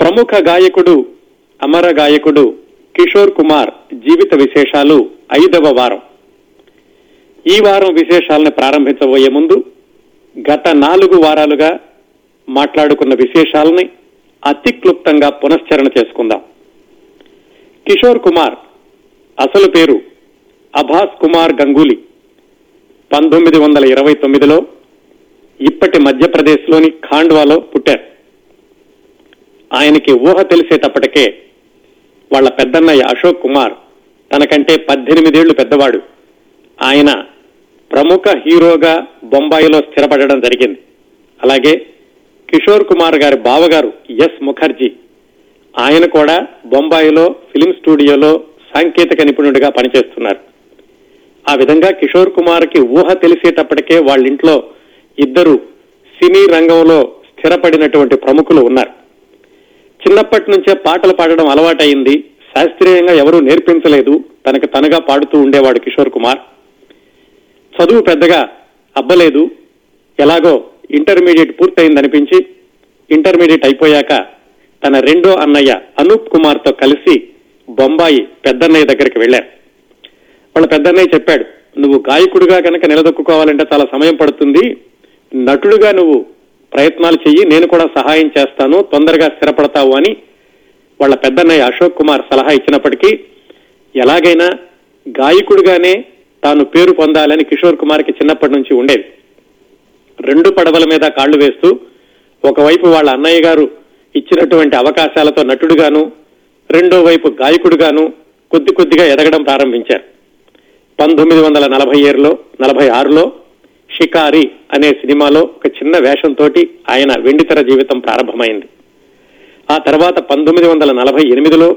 ప్రముఖ గాయకుడు అమర గాయకుడు కిషోర్ కుమార్ జీవిత విశేషాలు ఐదవ వారం. ఈ వారం విశేషాలను ప్రారంభించబోయే ముందు గత నాలుగు వారాలుగా మాట్లాడుకున్న విశేషాలని అతి క్లుప్తంగా పునశ్చరణ చేసుకుందాం. కిషోర్ కుమార్ అసలు పేరు అభాస్ కుమార్ గంగూలీ. పంతొమ్మిది వందల ఇరవై తొమ్మిదిలో ఇప్పటి మధ్యప్రదేశ్లోని ఖాండ్వాలో పుట్టారు. ఆయనకి ఊహ తెలిసేటప్పటికే వాళ్ళ పెద్దన్నయ్య అశోక్ కుమార్ తనకంటే పద్దెనిమిదేళ్ళు పెద్దవాడు. ఆయన ప్రముఖ హీరోగా బొంబాయిలో స్థిరపడడం జరిగింది. అలాగే కిషోర్ కుమార్ గారి బావగారు ఎస్ ముఖర్జీ ఆయన కూడా బొంబాయిలో ఫిలిం స్టూడియోలో సాంకేతిక నిపుణుడిగా పనిచేస్తున్నారు. ఆ విధంగా కిషోర్ కుమార్కి ఊహ తెలిసేటప్పటికే వాళ్ళ ఇంట్లో ఇద్దరు సినీ రంగంలో స్థిరపడినటువంటి ప్రముఖులు ఉన్నారు. చిన్నప్పటి నుంచే పాటలు పాడడం అలవాటైంది. శాస్త్రీయంగా ఎవరూ నేర్పించలేదు. తనకు తనగా పాడుతూ ఉండేవాడు కిషోర్ కుమార్. చదువు పెద్దగా అబ్బలేదు. ఎలాగో ఇంటర్మీడియట్ పూర్తయిందనిపించి ఇంటర్మీడియట్ అయిపోయాక తన రెండో అన్నయ్య అనూప్ కుమార్తో కలిసి బొంబాయి పెద్దన్నయ్య దగ్గరికి వెళ్ళారు వాళ్ళ పెద్దన్నయ్య చెప్పాడు నువ్వు గాయకుడిగా కనుక నిలదొక్కుకోవాలంటే చాలా సమయం పడుతుంది. నటుడుగా నువ్వు ప్రయత్నాలు చెయ్యి నేను కూడా సహాయం చేస్తాను తొందరగా స్థిరపడతావు అని వాళ్ళ పెద్దన్నయ్య అశోక్ కుమార్ సలహా ఇచ్చినప్పటికీ ఎలాగైనా గాయకుడిగానే తాను పేరు పొందాలని కిషోర్ కుమార్కి చిన్నప్పటి నుంచి ఉండేది. రెండు పడవల మీద కాళ్ళు వేస్తూ ఒకవైపు వాళ్ళ అన్నయ్య గారు ఇచ్చినటువంటి అవకాశాలతో నటుడుగాను రెండో వైపు గాయకుడుగాను కొద్ది కొద్దిగా ఎదగడం ప్రారంభించారు. పంతొమ్మిది వందల నలభై ఏడులో నలభై ఆరులో షికారి అనే సినిమాలో ఒక చిన్న వేషంతో ఆయన వెండితెర జీవితం ప్రారంభమైంది. ఆ తర్వాత పంతొమ్మిది వందల నలభై ఎనిమిదిలో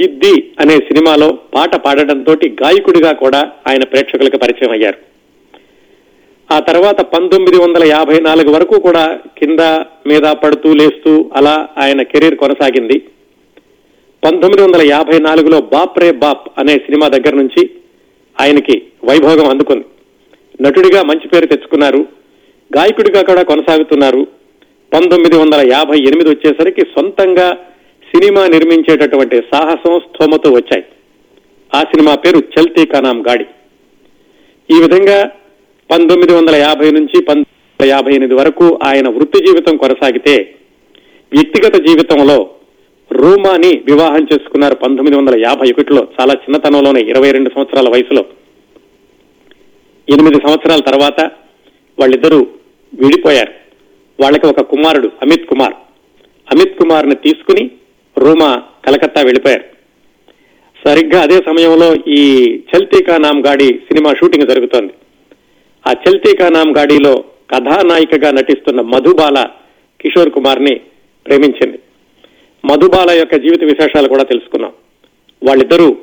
చిద్ది అనే సినిమాలో పాట పాడటంతో గాయకుడిగా కూడా ఆయన ప్రేక్షకులకు పరిచయం అయ్యారు. ఆ తర్వాత పంతొమ్మిది వందల యాభై నాలుగు వరకు కూడా కింద మీద పడుతూ లేస్తూ అలా ఆయన కెరీర్ కొనసాగింది. పంతొమ్మిది వందల యాభై నాలుగులో బాప్ రే బాప్ అనే సినిమా దగ్గర నుంచి ఆయనకి వైభోగం అందుకుంది. నటుడిగా మంచి పేరు తెచ్చుకున్నారు. గాయకుడిగా కూడా కొనసాగుతున్నారు. పంతొమ్మిది వందల యాభై ఎనిమిది వచ్చేసరికి సొంతంగా సినిమా నిర్మించేటటువంటి సాహసం స్థోమతో వచ్చాయి. ఆ సినిమా పేరు చల్తీ కనాం గాడి. ఈ విధంగా పంతొమ్మిది వందల యాభై నుంచి పంతొమ్మిది యాభై ఎనిమిది వరకు ఆయన వృత్తి జీవితం కొనసాగితే వ్యక్తిగత జీవితంలో రూమాని వివాహం చేసుకున్నారు పంతొమ్మిది వందల యాభై ఒకటిలో. చాలా చిన్నతనంలోనే ఇరవై రెండు సంవత్సరాల వయసులో. ఎనిమిది సంవత్సరాల తర్వాత వాళ్ళిద్దరూ విడిపోయారు. వాళ్ళకి ఒక కుమారుడు అమిత్ కుమార్. అమిత్ కుమార్ని తీసుకుని రూమా కలకత్తా వెళ్ళిపోయారు. సరిగ్గా అదే సమయంలో ఈ చల్తీకా నామ్ గాడి సినిమా షూటింగ్ జరుగుతోంది. ఆ చల్తీకా నామ్ గాడిలో కథానాయికగా నటిస్తున్న మధుబాల కిషోర్ కుమార్ని ప్రేమించింది. మధుబాల యొక్క జీవిత విశేషాలు కూడా తెలుసుకున్నాం. వాళ్ళిద్దరూ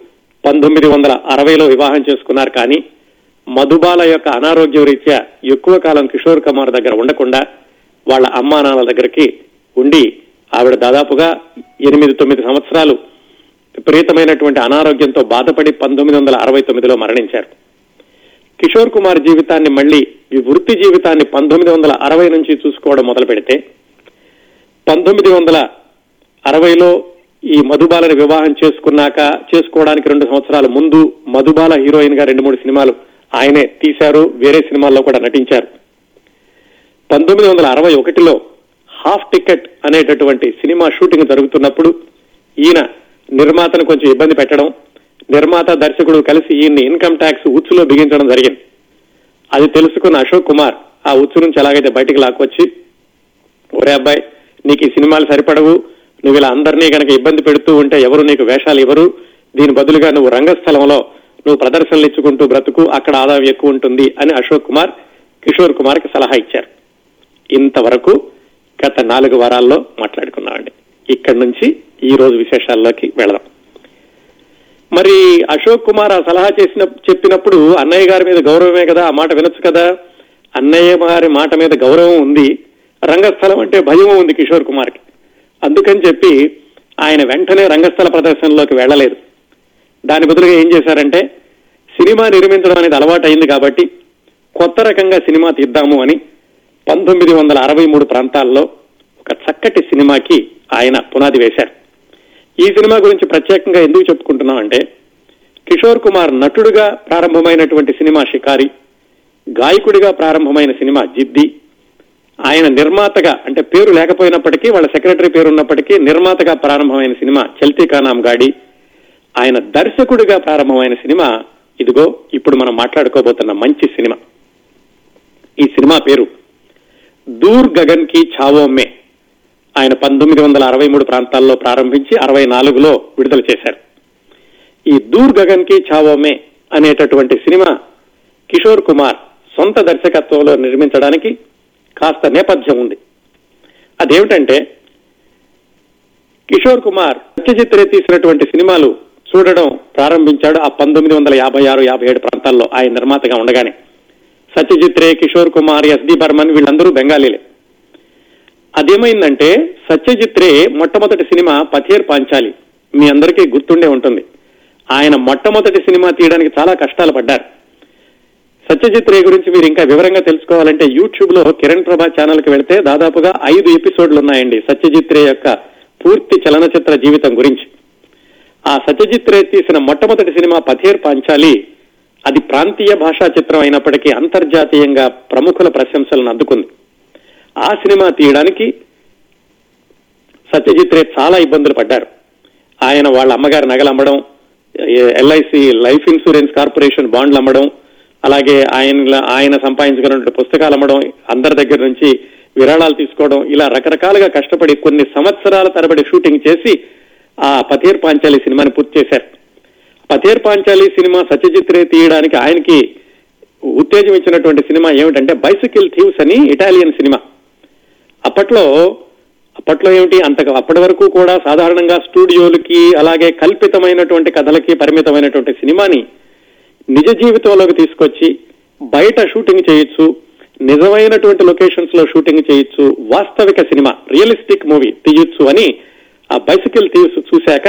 పంతొమ్మిది వందల అరవైలో వివాహం చేసుకున్నారు కానీ మధుబాల యొక్క అనారోగ్యం రీత్యా ఎక్కువ కాలం కిషోర్ కుమార్ దగ్గర ఉండకుండా వాళ్ళ అమ్మా నాన్నల దగ్గరికి ఉండి ఆవిడ దాదాపుగా ఎనిమిది తొమ్మిది సంవత్సరాలు విపరీతమైనటువంటి అనారోగ్యంతో బాధపడి పంతొమ్మిది వందల అరవై తొమ్మిదిలో మరణించారు. కిషోర్ కుమార్ జీవితాన్ని మళ్ళీ ఈ వృత్తి జీవితాన్ని పంతొమ్మిది వందల అరవై నుంచి చూసుకోవడం మొదలు పెడితే పంతొమ్మిది వందల అరవైలో ఈ మధుబాలని వివాహం చేసుకున్నాక చేసుకోవడానికి రెండు సంవత్సరాల ముందు మధుబాల హీరోయిన్గా రెండు మూడు సినిమాలు ఆయనే తీశారు వేరే సినిమాల్లో కూడా నటించారు. పంతొమ్మిది వందల అరవై ఒకటిలో హాఫ్ టికెట్ అనేటటువంటి సినిమా షూటింగ్ జరుగుతున్నప్పుడు ఈయన నిర్మాతను కొంచెం ఇబ్బంది పెట్టడం నిర్మాత దర్శకుడు కలిసి ఈయన్ని ఇన్కమ్ ట్యాక్స్ ఉచ్చులో బిగించడం జరిగింది. అది తెలుసుకున్న అశోక్ కుమార్ ఆ ఉచ్చు నుంచి ఎలాగైతే బయటికి లాక్కొచ్చి ఒరే అబ్బాయి నీకు ఈ సినిమాలు సరిపడవు నువ్వు ఇలా అందరినీ కనుక ఇబ్బంది పెడుతూ ఉంటే ఎవరు నీకు వేషాలు ఇవ్వరు దీని బదులుగా నువ్వు రంగస్థలంలో నువ్వు ప్రదర్శనలు ఇచ్చుకుంటూ బ్రతుకు అక్కడ ఆదాయం ఎక్కువ ఉంటుంది అని అశోక్ కుమార్ కిషోర్ కుమార్కి సలహా ఇచ్చారు. ఇంతవరకు గత నాలుగు వారాల్లో మాట్లాడుకున్నామండి. ఇక్కడి నుంచి ఈ రోజు విశేషాల్లోకి వెళదాం. మరి అశోక్ కుమార్ ఆ సలహా చేసిన చెప్పినప్పుడు అన్నయ్య గారి మీద గౌరవమే కదా ఆ మాట వినొచ్చు కదా? అన్నయ్య గారి మాట మీద గౌరవం ఉంది రంగస్థలం అంటే భయం ఉంది కిషోర్ కుమార్కి. అందుకని చెప్పి ఆయన వెంటనే రంగస్థల ప్రదర్శనలోకి వెళ్ళలేదు. దాని బదులుగా ఏం చేశారంటే సినిమా నిర్మించడం అనేది అలవాటు అయింది కాబట్టి కొత్త రకంగా సినిమా తీద్దాము అని పంతొమ్మిది వందల అరవై మూడు ప్రాంతాల్లో ఒక చక్కటి సినిమాకి ఆయన పునాది వేశారు. ఈ సినిమా గురించి ప్రత్యేకంగా ఎందుకు చెప్పుకుంటున్నాం అంటే కిషోర్ కుమార్ నటుడుగా ప్రారంభమైనటువంటి సినిమా షికారి గాయకుడిగా ప్రారంభమైన సినిమా జిద్ది ఆయన నిర్మాతగా అంటే పేరు లేకపోయినప్పటికీ వాళ్ళ సెక్రటరీ పేరు ఉన్నప్పటికీ నిర్మాతగా ప్రారంభమైన సినిమా చల్తీ కానాం గాడి ఆయన దర్శకుడిగా ప్రారంభమైన సినిమా ఇదిగో ఇప్పుడు మనం మాట్లాడుకోబోతున్న మంచి సినిమా. ఈ సినిమా పేరు దూర్ గగన్కి ఛావోమ్మే ఆయన పంతొమ్మిది వందల అరవై మూడు ప్రాంతాల్లో ప్రారంభించి అరవై నాలుగులో విడుదల చేశారు. ఈ దూర్ గగన్కి ఛావోమే అనేటటువంటి సినిమా కిషోర్ కుమార్ సొంత దర్శకత్వంలో నిర్మించడానికి కాస్త నేపథ్యం ఉంది. అదేమిటంటే కిషోర్ కుమార్ సత్యజిత్ రే తీసినటువంటి సినిమాలు చూడడం ప్రారంభించాడు ఆ పంతొమ్మిది వందల యాభై ఆరు యాభై ఏడు ప్రాంతాల్లో ఆయన నిర్మాతగా ఉండగానే. సత్యజిత్ రే కిషోర్ కుమార్ ఎస్డి బర్మన్ వీళ్ళందరూ బెంగాలీలే. అదేమైందంటే సత్యజిత్ రే మొట్టమొదటి సినిమా పథేర్ పాంచాలి. మీ అందరికీ గుర్తుండే ఉంటుంది. ఆయన మొట్టమొదటి సినిమా తీయడానికి చాలా కష్టాలు పడ్డారు. సత్యజిత్ రే గురించి మీరు ఇంకా వివరంగా తెలుసుకోవాలంటే యూట్యూబ్లో కిరణ్ ప్రభా ఛానల్కి వెళ్తే దాదాపుగా ఐదు ఎపిసోడ్లు ఉన్నాయండి సత్యజిత్ రే యొక్క పూర్తి చలనచిత్ర జీవితం గురించి. ఆ సత్యజిత్ రే తీసిన మొట్టమొదటి సినిమా పథేర్ పాంచాలి అది ప్రాంతీయ భాషా చిత్రం అయినప్పటికీ అంతర్జాతీయంగా ప్రముఖుల ప్రశంసలను అందుకుంది. ఆ సినిమా తీయడానికి సత్యజిత్ రే చాలా ఇబ్బందులు పడ్డారు. ఆయన వాళ్ళ అమ్మగారి నగలు అమ్మడం ఎల్ఐసి లైఫ్ ఇన్సూరెన్స్ కార్పొరేషన్ బాండ్లు అమ్మడం అలాగే ఆయన ఆయన సంపాదించుకున్నటువంటి పుస్తకాలు అమ్మడం అందరి దగ్గర నుంచి విరాళాలు తీసుకోవడం ఇలా రకరకాలుగా కష్టపడి కొన్ని సంవత్సరాల తరబడి షూటింగ్ చేసి ఆ పథేర్ పాంచాలి సినిమాని పూర్తి చేశారు. పథేర్ పాంచాలి సినిమా సత్యజిత్ రే తీయడానికి ఆయనకి ఉత్తేజం ఇచ్చినటువంటి సినిమా ఏమిటంటే బైసికిల్ థీవ్స్ అని ఇటాలియన్ సినిమా. అప్పట్లో అప్పట్లో ఏమిటి? అంత అప్పటి వరకు కూడా సాధారణంగా స్టూడియోలకి అలాగే కల్పితమైనటువంటి కథలకి పరిమితమైనటువంటి సినిమాని నిజ జీవితంలోకి తీసుకొచ్చి బయట షూటింగ్ చేయొచ్చు నిజమైనటువంటి లొకేషన్స్లో షూటింగ్ చేయొచ్చు వాస్తవిక సినిమా రియలిస్టిక్ మూవీ తీయొచ్చు అని ఆ బైసికల్ థీవ్స్ చూశాక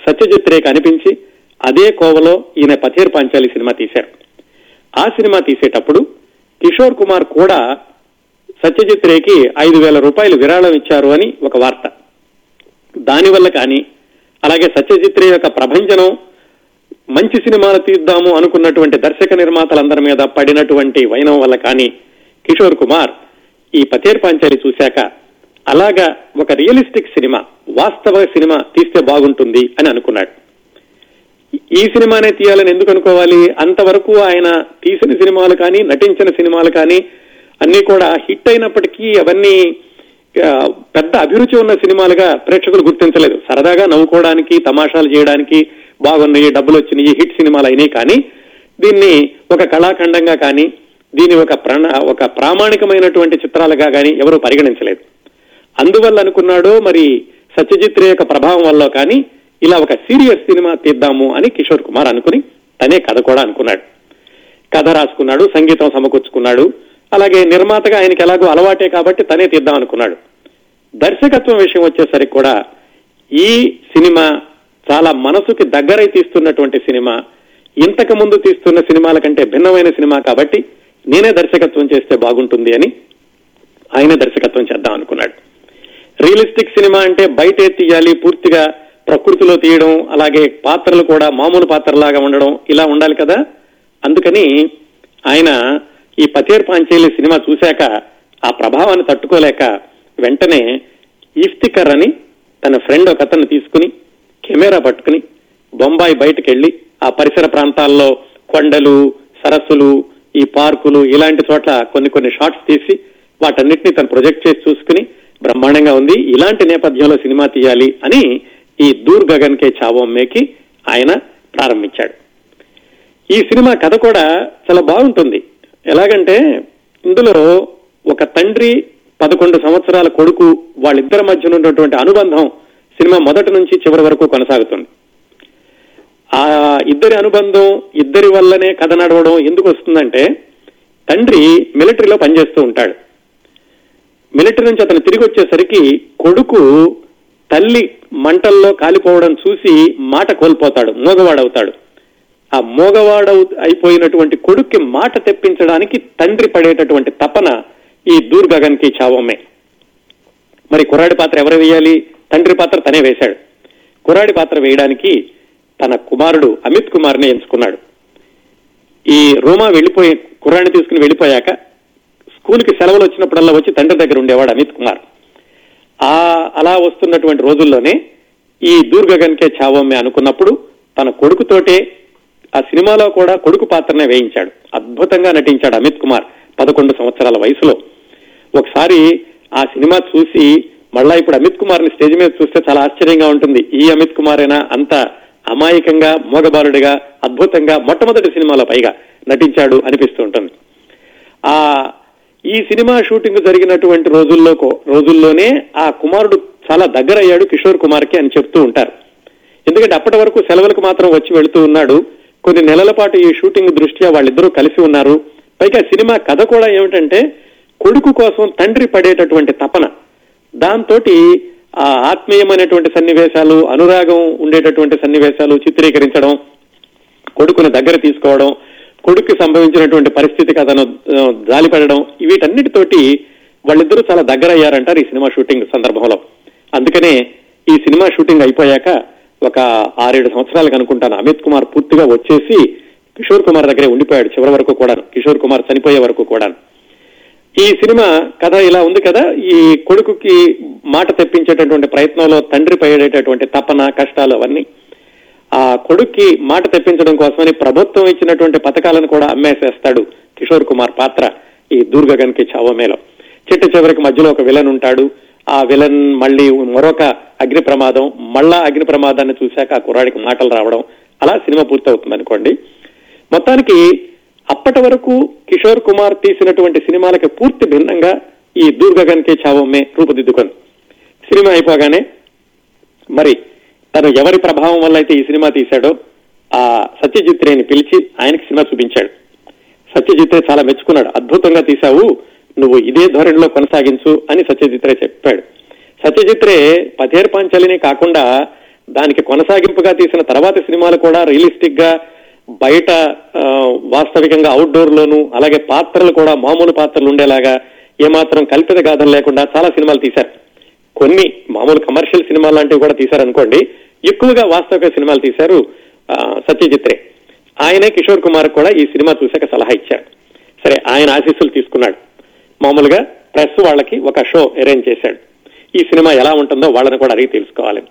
సత్యజిత్ రే అనిపించి అదే కోవలో ఈయన పథేర్ పాంచాలి సినిమా తీశారు. ఆ సినిమా తీసేటప్పుడు కిషోర్ కుమార్ కూడా సత్యజిత్ రేకి ఐదు వేల రూపాయలు విరాళం ఇచ్చారు అని ఒక వార్త. దానివల్ల కానీ అలాగే సత్యజిత్ రే యొక్క ప్రభంజనం మంచి సినిమాలు తీద్దాము అనుకున్నటువంటి దర్శక నిర్మాతలందరి మీద పడినటువంటి వైనం వల్ల కానీ కిషోర్ కుమార్ ఈ పతేర్ పాంచాలి చూశాక అలాగా ఒక రియలిస్టిక్ సినిమా వాస్తవ సినిమా తీస్తే బాగుంటుంది అని అనుకున్నాడు. ఈ సినిమానే తీయాలని ఎందుకు అనుకోవాలి? అంతవరకు ఆయన తీసిన సినిమాలు కానీ నటించిన సినిమాలు కానీ అన్ని కూడా హిట్ అయినప్పటికీ అవన్నీ పెద్ద అభిరుచి ఉన్న సినిమాలుగా ప్రేక్షకులు గుర్తించలేదు. సరదాగా నవ్వుకోవడానికి తమాషాలు చేయడానికి బాగున్నాయి డబ్బులు వచ్చినాయి హిట్ సినిమాలు అయినాయి కానీ దీన్ని ఒక కళాఖండంగా కానీ దీని ఒక ప్రణ ఒక ప్రామాణికమైనటువంటి చిత్రాలుగా కానీ ఎవరూ పరిగణించలేదు. అందువల్ల అనుకున్నాడో మరి సత్యజిత్ రే యొక్క ప్రభావం వల్ల కానీ ఇలా ఒక సీరియస్ సినిమా తీద్దాము అని కిషోర్ కుమార్ అనుకుని తనే కథ కూడా అనుకున్నాడు. కథ రాసుకున్నాడు సంగీతం సమకూర్చుకున్నాడు. అలాగే నిర్మాతగా ఆయనకి ఎలాగో అలవాటే కాబట్టి తనే తీద్దాం అనుకున్నాడు. దర్శకత్వం విషయం వచ్చేసరికి కూడా ఈ సినిమా చాలా మనసుకి దగ్గరై తీస్తున్నటువంటి సినిమా. ఇంతకు ముందు తీస్తున్న సినిమాల కంటే భిన్నమైన సినిమా కాబట్టి నేనే దర్శకత్వం చేస్తే బాగుంటుంది అని ఆయనే దర్శకత్వం చేద్దాం అనుకున్నాడు. రియలిస్టిక్ సినిమా అంటే బయటే తీయాలి పూర్తిగా ప్రకృతిలో తీయడం అలాగే పాత్రలు కూడా మామూలు పాత్రలాగా ఉండడం ఇలా ఉండాలి కదా? అందుకని ఆయన ఈ పతేర్ పాంచేలి సినిమా చూశాక ఆ ప్రభావాన్ని తట్టుకోలేక వెంటనే ఇఫ్తికర్ అని తన ఫ్రెండ్ ఒక అతన్ని తీసుకుని కెమెరా పట్టుకుని బొంబాయి బయటకు ఆ పరిసర ప్రాంతాల్లో కొండలు సరస్సులు ఈ పార్కులు ఇలాంటి చోట్ల కొన్ని కొన్ని షాట్స్ తీసి వాటన్నిటిని తను ప్రొజెక్ట్ చేసి చూసుకుని బ్రహ్మాండంగా ఉంది. ఇలాంటి నేపథ్యంలో సినిమా తీయాలి అని ఈ దూర్ గగన్ కే చావోమ్మేకి ఆయన ప్రారంభించాడు. ఈ సినిమా కథ కూడా చాలా బాగుంటుంది. ఎలాగంటే ఇందులో ఒక తండ్రి పదకొండు సంవత్సరాల కొడుకు వాళ్ళిద్దరి మధ్య ఉన్నటువంటి అనుబంధం సినిమా మొదటి నుంచి చివరి వరకు కొనసాగుతుంది. ఆ ఇద్దరి అనుబంధం ఇద్దరి వల్లనే కథ నడవడం ఎందుకు వస్తుందంటే తండ్రి మిలిటరీలో పనిచేస్తూ ఉంటాడు. మిలిటరీ నుంచి అతను తిరిగి వచ్చేసరికి కొడుకు తల్లి మంటల్లో కాలిపోవడం చూసి మాట కోల్పోతాడు మోగవాడవుతాడు. ఆ మోగవాడ అయిపోయినటువంటి కొడుక్కి మాట తెప్పించడానికి తండ్రి పడేటటువంటి తపన ఈ దూర్గగన్కి చావమే. మరి కుర్రాడి పాత్ర ఎవరు వేయాలి? తండ్రి పాత్ర తనే వేశాడు. కుర్రాడి పాత్ర వేయడానికి తన కుమారుడు అమిత్ కుమార్ని ఎంచుకున్నాడు. ఈ రోమా వెళ్ళిపోయి కుర్రాడిని తీసుకుని వెళ్ళిపోయాక స్కూల్కి సెలవులు వచ్చినప్పుడల్లా వచ్చి తండ్రి దగ్గర ఉండేవాడు అమిత్ కుమార్. ఆ అలా వస్తున్నటువంటి రోజుల్లోనే ఈ దూర్గగన్కే చావమ్మే అనుకున్నప్పుడు తన కొడుకుతోటే ఆ సినిమాలో కూడా కొడుకు పాత్రనే వేయించాడు. అద్భుతంగా నటించాడు అమిత్ కుమార్ పదకొండు సంవత్సరాల వయసులో. ఒకసారి ఆ సినిమా చూసి మళ్ళా ఇప్పుడు అమిత్ కుమార్ని స్టేజ్ మీద చూస్తే చాలా ఆశ్చర్యంగా ఉంటుంది. ఈ అమిత్ కుమార్ అయినా అంత అమాయకంగా మోగబాలుడిగా అద్భుతంగా మొట్టమొదటి సినిమాలో పైగా నటించాడు అనిపిస్తూ ఉంటుంది. ఆ ఈ సినిమా షూటింగ్ జరిగినటువంటి రోజుల్లో రోజుల్లోనే ఆ కుమారుడు చాలా దగ్గరయ్యాడు కిషోర్ కుమార్కి అని చెప్తూ ఉంటారు. ఎందుకంటే అప్పటి వరకు సెలవులకు మాత్రం వచ్చి వెళుతూ ఉన్నాడు. కొన్ని నెలల పాటు ఈ షూటింగ్ దృష్ట్యా వాళ్ళిద్దరూ కలిసి ఉన్నారు. పైగా సినిమా కథ కూడా ఏమిటంటే కొడుకు కోసం తండ్రి పడేటటువంటి తపన. దాంతో ఆ ఆత్మీయమైనటువంటి సన్నివేశాలు అనురాగం ఉండేటటువంటి సన్నివేశాలు చిత్రీకరించడం కొడుకుని దగ్గర తీసుకోవడం కొడుకు సంభవించినటువంటి పరిస్థితి కథను జాలిపడడం వీటన్నిటితోటి వాళ్ళిద్దరూ చాలా దగ్గర అయ్యారంటారు ఈ సినిమా షూటింగ్ సందర్భంలో. అందుకనే ఈ సినిమా షూటింగ్ అయిపోయాక ఒక ఆరేడు సంవత్సరాలకు అనుకుంటాను అమిత్ కుమార్ పూర్తిగా వచ్చేసి కిషోర్ కుమార్ దగ్గరే ఉండిపోయాడు చివరి వరకు కూడా కిషోర్ కుమార్ చనిపోయే వరకు కూడా ఈ సినిమా కథ ఇలా ఉంది కదా ఈ కొడుకుకి మాట తెప్పించేటటువంటి ప్రయత్నంలో తండ్రి పడేటటువంటి తపన కష్టాలు అవన్నీ ఆ కొడుక్కి మాట తెప్పించడం కోసమని ప్రభుత్వం ఇచ్చినటువంటి పథకాలను కూడా అమ్మేసేస్తాడు కిషోర్ కుమార్ పాత్ర ఈ దూర్గగన్కి చావమేలో చిట్ట చివరికి మధ్యలో ఒక విలన్ ఉంటాడు. ఆ విలన్ మళ్ళీ మరొక అగ్ని ప్రమాదం మళ్ళా అగ్ని ప్రమాదాన్ని చూశాక ఆ కుర్రాడికి మాటలు రావడం అలా సినిమా పూర్తవుతుంది అనుకోండి మొత్తానికి అప్పటి వరకు కిషోర్ కుమార్ తీసినటువంటి సినిమాలకి పూర్తి భిన్నంగా ఈ దూర్గగన్ కే చావమ్మే రూపుదిద్దుకొని. సినిమా అయిపోగానే మరి తను ఎవరి ప్రభావం వల్ల అయితే ఈ సినిమా తీశాడో ఆ సత్యజిత్ రేని పిలిచి ఆయనకి సినిమా చూపించాడు. సత్యజిత్ రే చాలా మెచ్చుకున్నాడు. అద్భుతంగా తీశావు. నువ్వు ఇదే ధోరణిలో కొనసాగించు అని సత్యజిత్ రే చెప్పాడు. సత్యజిత్ రే పథేర్ పాంచలిని కాకుండా దానికి కొనసాగింపుగా తీసిన తర్వాత సినిమాలు కూడా రియలిస్టిక్గా బయట వాస్తవికంగా అవుట్డోర్ లోను అలాగే పాత్రలు కూడా మామూలు పాత్రలు ఉండేలాగా ఏమాత్రం కల్పిత గాథలు లేకుండా చాలా సినిమాలు తీశారు. కొన్ని మామూలు కమర్షియల్ సినిమాలు లాంటివి కూడా తీశారనుకోండి ఎక్కువగా వాస్తవిక సినిమాలు తీశారు సత్యజిత్రే. ఆయనే కిషోర్ కుమార్ కూడా ఈ సినిమా చూశాక సలహా ఇచ్చారు సరే ఆయన ఆశీస్సులు తీసుకున్నాడు. మామూలుగా ప్రెస్ వాళ్ళకి ఒక షో అరేంజ్ చేశాడు. ఈ సినిమా ఎలా ఉంటుందో వాళ్ళని కూడా అడిగి తెలుసుకోవాలి.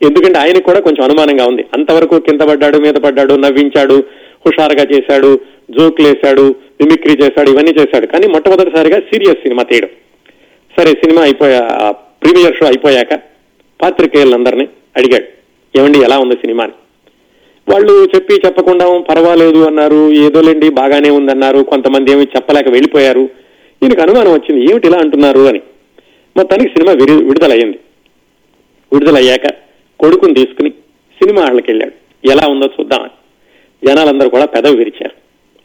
ఎందుకంటే ఆయనకు కూడా కొంచెం అనుమానంగా ఉంది. అంతవరకు కింద పడ్డాడు మీద పడ్డాడు నవ్వించాడు హుషారుగా చేశాడు జోక్లేశాడు మిమిక్రీ చేశాడు ఇవన్నీ చేశాడు. కానీ మొట్టమొదటిసారిగా సీరియస్ సినిమా తీయడం. సరే సినిమా అయిపోయా ప్రీమియర్ షో అయిపోయాక పాత్రికేయులందరినీ అడిగాడు. ఏమండి ఎలా ఉంది సినిమా అని. వాళ్ళు చెప్పి చెప్పకుండా పర్వాలేదు అన్నారు ఏదోలేండి బాగానే ఉందన్నారు కొంతమంది ఏమి చెప్పలేక వెళ్ళిపోయారు. దీనికి అనుమానం వచ్చింది ఏమిటి ఇలా అంటున్నారు అని. మొత్తానికి సినిమా విడు విడుదలయ్యింది. విడుదలయ్యాక కొడుకుని తీసుకుని సినిమా వాళ్ళకి వెళ్ళాడు ఎలా ఉందో చూద్దామని. జనాలందరూ కూడా పెదవి విరిచారు.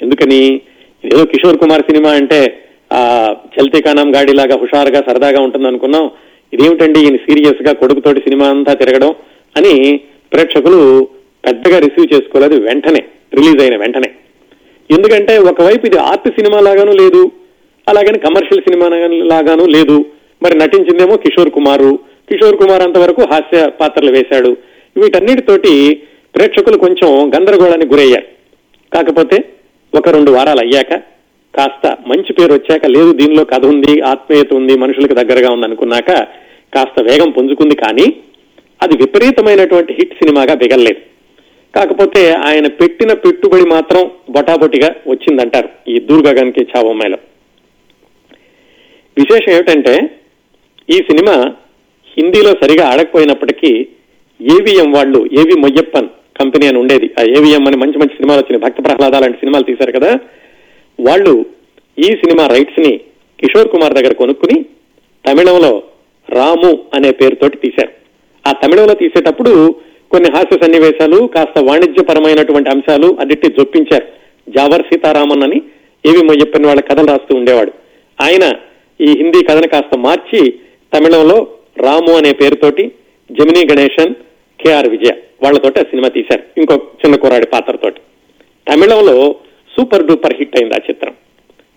ఎందుకని? ఏదో కిషోర్ కుమార్ సినిమా అంటే ఆ చల్తికానం గాడిలాగా హుషారుగా సరదాగా ఉంటుంది అనుకున్నాం ఇదేమిటండి ఈయన సీరియస్గా కొడుకుతోటి సినిమా అంతా తిరగడం అని ప్రేక్షకులు పెద్దగా రిసీవ్ చేసుకోలేదు వెంటనే రిలీజ్ అయిన వెంటనే. ఎందుకంటే ఒకవైపు ఇది ఆర్ట్ సినిమా లాగాను లేదు అలాగని కమర్షియల్ సినిమా లాగాను లేదు. మరి నటించిందేమో కిషోర్ కుమారు. కిషోర్ కుమార్ అంతవరకు హాస్య పాత్రలు వేశాడు. వీటన్నిటితోటి ప్రేక్షకులు కొంచెం గందరగోళానికి గురయ్యారు. కాకపోతే ఒక రెండు వారాలు అయ్యాక కాస్త మంచి పేరు వచ్చాక లేదు దీనిలో కథ ఉంది ఆత్మీయత ఉంది మనుషులకు దగ్గరగా ఉంది అనుకున్నాక కాస్త వేగం పుంజుకుంది కానీ అది విపరీతమైనటువంటి హిట్ సినిమాగా దిగలేదు కాకపోతే ఆయన పెట్టిన పెట్టుబడి మాత్రం బొటాబొటిగా వచ్చిందంటారు ఈ దుర్గగన్కి చావమ్మాయిలో విశేషం ఏమిటంటే ఈ సినిమా హిందీలో సరిగా ఆడకపోయినప్పటికీ ఏవిఎం వాళ్ళు ఏవి మొయ్యప్పన్ కంపెనీ అని ఉండేది. ఆ ఏవిఎం అని మంచి మంచి సినిమాలు వచ్చినాయి. భక్త ప్రహ్లాద లాంటి సినిమాలు తీశారు కదా. వాళ్ళు ఈ సినిమా రైట్స్ని కిషోర్ కుమార్ దగ్గర కొనుక్కుని తమిళంలో రాము అనే పేరుతోటి తీశారు. ఆ తమిళంలో తీసేటప్పుడు కొన్ని హాస్య సన్నివేశాలు కాస్త వాణిజ్యపరమైనటువంటి అంశాలు అన్నిటి జొప్పించారు. జావర్ సీతారామన్ అని ఏవి మొయ్యప్పని వాళ్ళ కథలు రాస్తూ ఉండేవాడు. ఆయన ఈ హిందీ కథను కాస్త మార్చి తమిళంలో రాము అనే పేరుతోటి జమినీ గణేశన్ కేఆర్ విజయ వాళ్ళతోటి ఆ సినిమా తీశారు. ఇంకో చిన్న కుర్రాడి పాత్రతోటి. తమిళంలో సూపర్ డూపర్ హిట్ అయింది ఆ చిత్రం.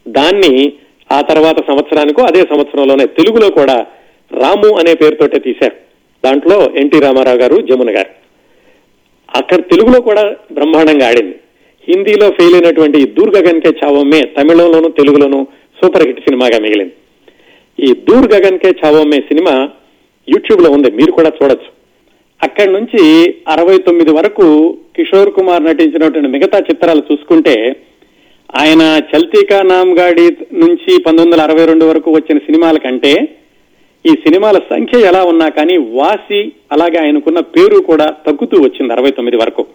దాన్ని ఆ తర్వాత సంవత్సరానికో అదే సంవత్సరంలోనే తెలుగులో కూడా రాము అనే పేరుతోటే తీశారు. దాంట్లో ఎన్టీ రామారావు గారు జమున గారు. అక్కడ తెలుగులో కూడా బ్రహ్మాండంగా ఆడింది. హిందీలో ఫెయిల్ అయినటువంటి ఈ దూర్ గగన్ కే చావమ్మే తమిళంలోను తెలుగులోను సూపర్ హిట్ సినిమాగా మిగిలింది. ఈ దూర్ గగన్ కే చావమ్మే సినిమా యూట్యూబ్లో ఉంది మీరు కూడా చూడొచ్చు. అక్కడి నుంచి అరవై తొమ్మిది వరకు కిషోర్ కుమార్ నటించినటువంటి మిగతా చిత్రాలు చూసుకుంటే ఆయన చల్తీకా నామ్గాడి నుంచి పంతొమ్మిది వందల అరవై రెండు వరకు వచ్చిన సినిమాల కంటే ఈ సినిమాల సంఖ్య ఎలా ఉన్నా కానీ వాసి అలాగే ఆయనకున్న పేరు కూడా తగ్గుతూ వచ్చింది అరవై తొమ్మిది వరకు.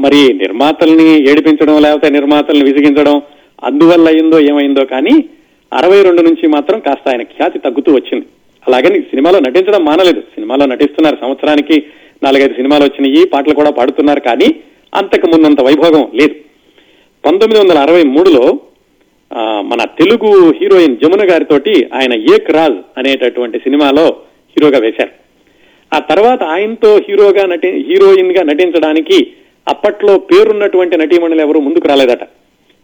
మరి నిర్మాతల్ని ఏడిపించడం లేకపోతే నిర్మాతల్ని విసిగించడం అందువల్ల అయిందో ఏమైందో కానీ అరవై రెండు నుంచి మాత్రం కాస్త ఆయన ఖ్యాతి తగ్గుతూ వచ్చింది. అలాగని సినిమాలో నటించడం మానలేదు. సినిమాలో నటిస్తున్నారు. సంవత్సరానికి నాలుగైదు సినిమాలు వచ్చినాయి. పాటలు కూడా పాడుతున్నారు కానీ అంతకు ముందంత వైభోగం లేదు. పంతొమ్మిది వందల అరవై మూడులో మన తెలుగు హీరోయిన్ జమున గారితోటి ఆయన ఏక్ రాజ్ అనేటటువంటి సినిమాలో హీరోగా వేశారు. ఆ తర్వాత ఆయనతో హీరోగా నటి హీరోయిన్గా నటించడానికి అప్పట్లో పేరున్నటువంటి నటీమణులు ఎవరు ముందుకు రాలేదట.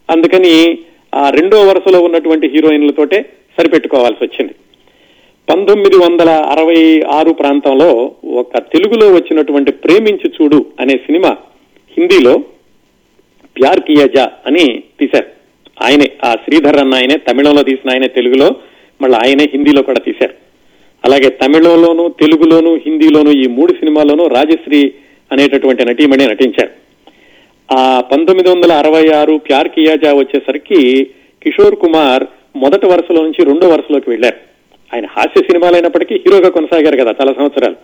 అందుకని ఆ రెండో వరుసలో ఉన్నటువంటి హీరోయిన్లతోటే సరిపెట్టుకోవాల్సి వచ్చింది. పంతొమ్మిది వందల అరవై ఆరు ప్రాంతంలో ఒక తెలుగులో వచ్చినటువంటి ప్రేమించి చూడు అనే సినిమా హిందీలో ప్యార్ కియజా అని తీశారు. ఆయనే ఆ శ్రీధర్ అన్న ఆయనే తమిళంలో తీసిన ఆయనే తెలుగులో మళ్ళీ ఆయనే హిందీలో కూడా తీశారు. అలాగే తమిళంలోను తెలుగులోను హిందీలోను ఈ మూడు సినిమాల్లోనూ రాజశ్రీ అనేటటువంటి నటీమణి నటించారు. ఆ పంతొమ్మిది వందల అరవై ఆరు ప్యార్ కియాజా వచ్చేసరికి కిషోర్ కుమార్ మొదటి వరుసలో నుంచి రెండో వరుసలోకి వెళ్ళారు ఆయన హాస్య సినిమాలు అయినప్పటికీ హీరోగా కొనసాగారు కదా చాలా సంవత్సరాలు.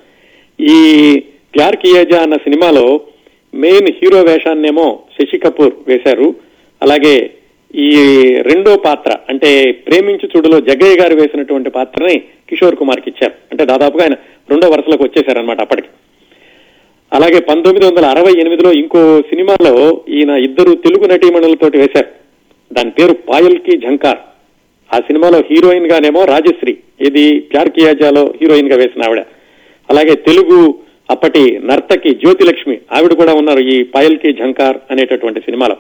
ఈ ప్యార్ కియాజా అన్న సినిమాలో మెయిన్ హీరో వేషాన్నేమో శశి కపూర్ వేశారు. అలాగే ఈ రెండో పాత్ర అంటే ప్రేమించు చూడులో జగ్గయ్య గారు వేసినటువంటి పాత్రని కిషోర్ కుమార్కి ఇచ్చారు. అంటే దాదాపుగా ఆయన రెండో వరుసలోకి వచ్చేశారనమాట అప్పటికి. అలాగే పంతొమ్మిది వందల అరవై ఎనిమిదిలో ఇంకో సినిమాలో ఈయన ఇద్దరు తెలుగు నటీమణులతోటి వేశారు. దాని పేరు పాయల్కి ఝంకార్. ఆ సినిమాలో హీరోయిన్ గానేమో రాజశ్రీ ఇది ప్యార్ కియాజాలో హీరోయిన్గా వేసిన ఆవిడ. అలాగే తెలుగు అప్పటి నర్తకి జ్యోతిలక్ష్మి ఆవిడ కూడా ఉన్నారు ఈ పాయల్కి ఝంకార్ అనేటటువంటి సినిమాలో.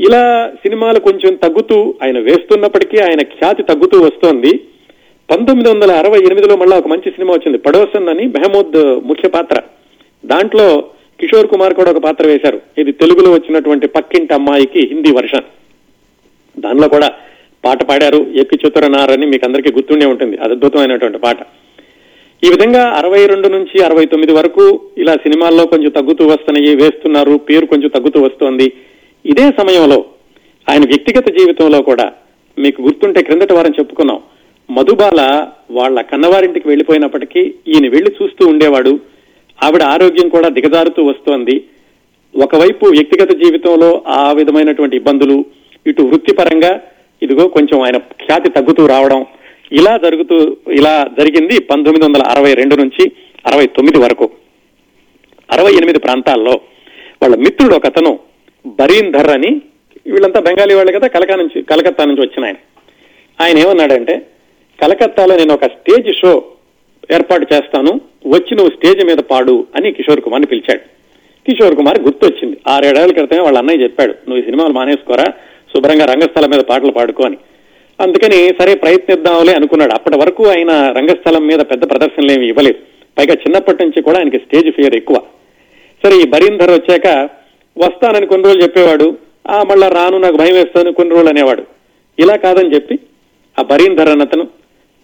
ఇలా సినిమాలు కొంచెం తగ్గుతూ ఆయన వేస్తున్నప్పటికీ ఆయన ఖ్యాతి తగ్గుతూ వస్తోంది. పంతొమ్మిది వందల అరవై ఎనిమిదిలో మళ్ళా ఒక మంచి సినిమా వచ్చింది పడోసన్ అని మెహమూద్ ముఖ్య పాత్ర. దాంట్లో కిషోర్ కుమార్ కూడా ఒక పాత్ర వేశారు. ఇది తెలుగులో వచ్చినటువంటి పక్కింటి అమ్మాయికి హిందీ వర్షన్. దానిలో కూడా పాట పాడారు. ఎక్కి చిత్రనార్ నారని మీకు అందరికీ గుర్తుండే ఉంటుంది. అద్భుతమైనటువంటి పాట. ఈ విధంగా అరవై రెండు నుంచి అరవై తొమ్మిది వరకు ఇలా సినిమాల్లో కొంచెం తగ్గుతూ వస్తున్నాయి వేస్తున్నారు పేరు కొంచెం తగ్గుతూ వస్తోంది. ఇదే సమయంలో ఆయన వ్యక్తిగత జీవితంలో కూడా మీకు గుర్తుంటే క్రిందటి వారం చెప్పుకున్నాం. మధుబాల వాళ్ళ కన్నవారింటికి వెళ్ళిపోయినప్పటికీ ఈయన వెళ్ళి చూస్తూ ఉండేవాడు. ఆవిడ ఆరోగ్యం కూడా దిగజారుతూ వస్తోంది. ఒకవైపు వ్యక్తిగత జీవితంలో ఆ విధమైనటువంటి ఇబ్బందులు ఇటు వృత్తిపరంగా ఇదిగో కొంచెం ఆయన ఖ్యాతి తగ్గుతూ రావడం ఇలా జరుగుతూ ఇలా జరిగింది పంతొమ్మిది వందల అరవై రెండు నుంచి అరవై తొమ్మిది వరకు. అరవై ఎనిమిది ప్రాంతాల్లో వాళ్ళ మిత్రుడు ఒక అతను బరీంధర్ అని వీళ్ళంతా బెంగాలీ వాళ్ళు కదా కలకా నుంచి కలకత్తా నుంచి వచ్చిన ఆయన. ఆయన ఏమన్నాడంటే కలకత్తాలో నేను ఒక స్టేజ్ షో ఏర్పాటు చేస్తాను వచ్చి నువ్వు స్టేజ్ మీద పాడు అని కిషోర్ కుమార్ని పిలిచాడు. కిషోర్ కుమార్ గుర్తొచ్చింది. ఆరేడేళ్ళ క్రితమే వాళ్ళ అన్నయ్య చెప్పాడు నువ్వు సినిమాలు మానేసుకోరా శుభ్రంగా రంగస్థలం మీద పాటలు పాడుకో అని. అందుకని సరే ప్రయత్నిద్దాంలే అనుకున్నాడు. అప్పటి వరకు ఆయన రంగస్థలం మీద పెద్ద ప్రదర్శనలు ఏమి ఇవ్వలేదు. పైగా చిన్నప్పటి నుంచి కూడా ఆయనకి స్టేజ్ ఫియర్ ఎక్కువ. సరే ఈ బరీంధర్ వచ్చాక వస్తానని కొన్ని రోజులు చెప్పేవాడు. ఆ మళ్ళా రాను నాకు భయం వేస్తాను కొన్ని రోజులు అనేవాడు. ఇలా కాదని చెప్పి ఆ బరీంధర్ అన్న అతను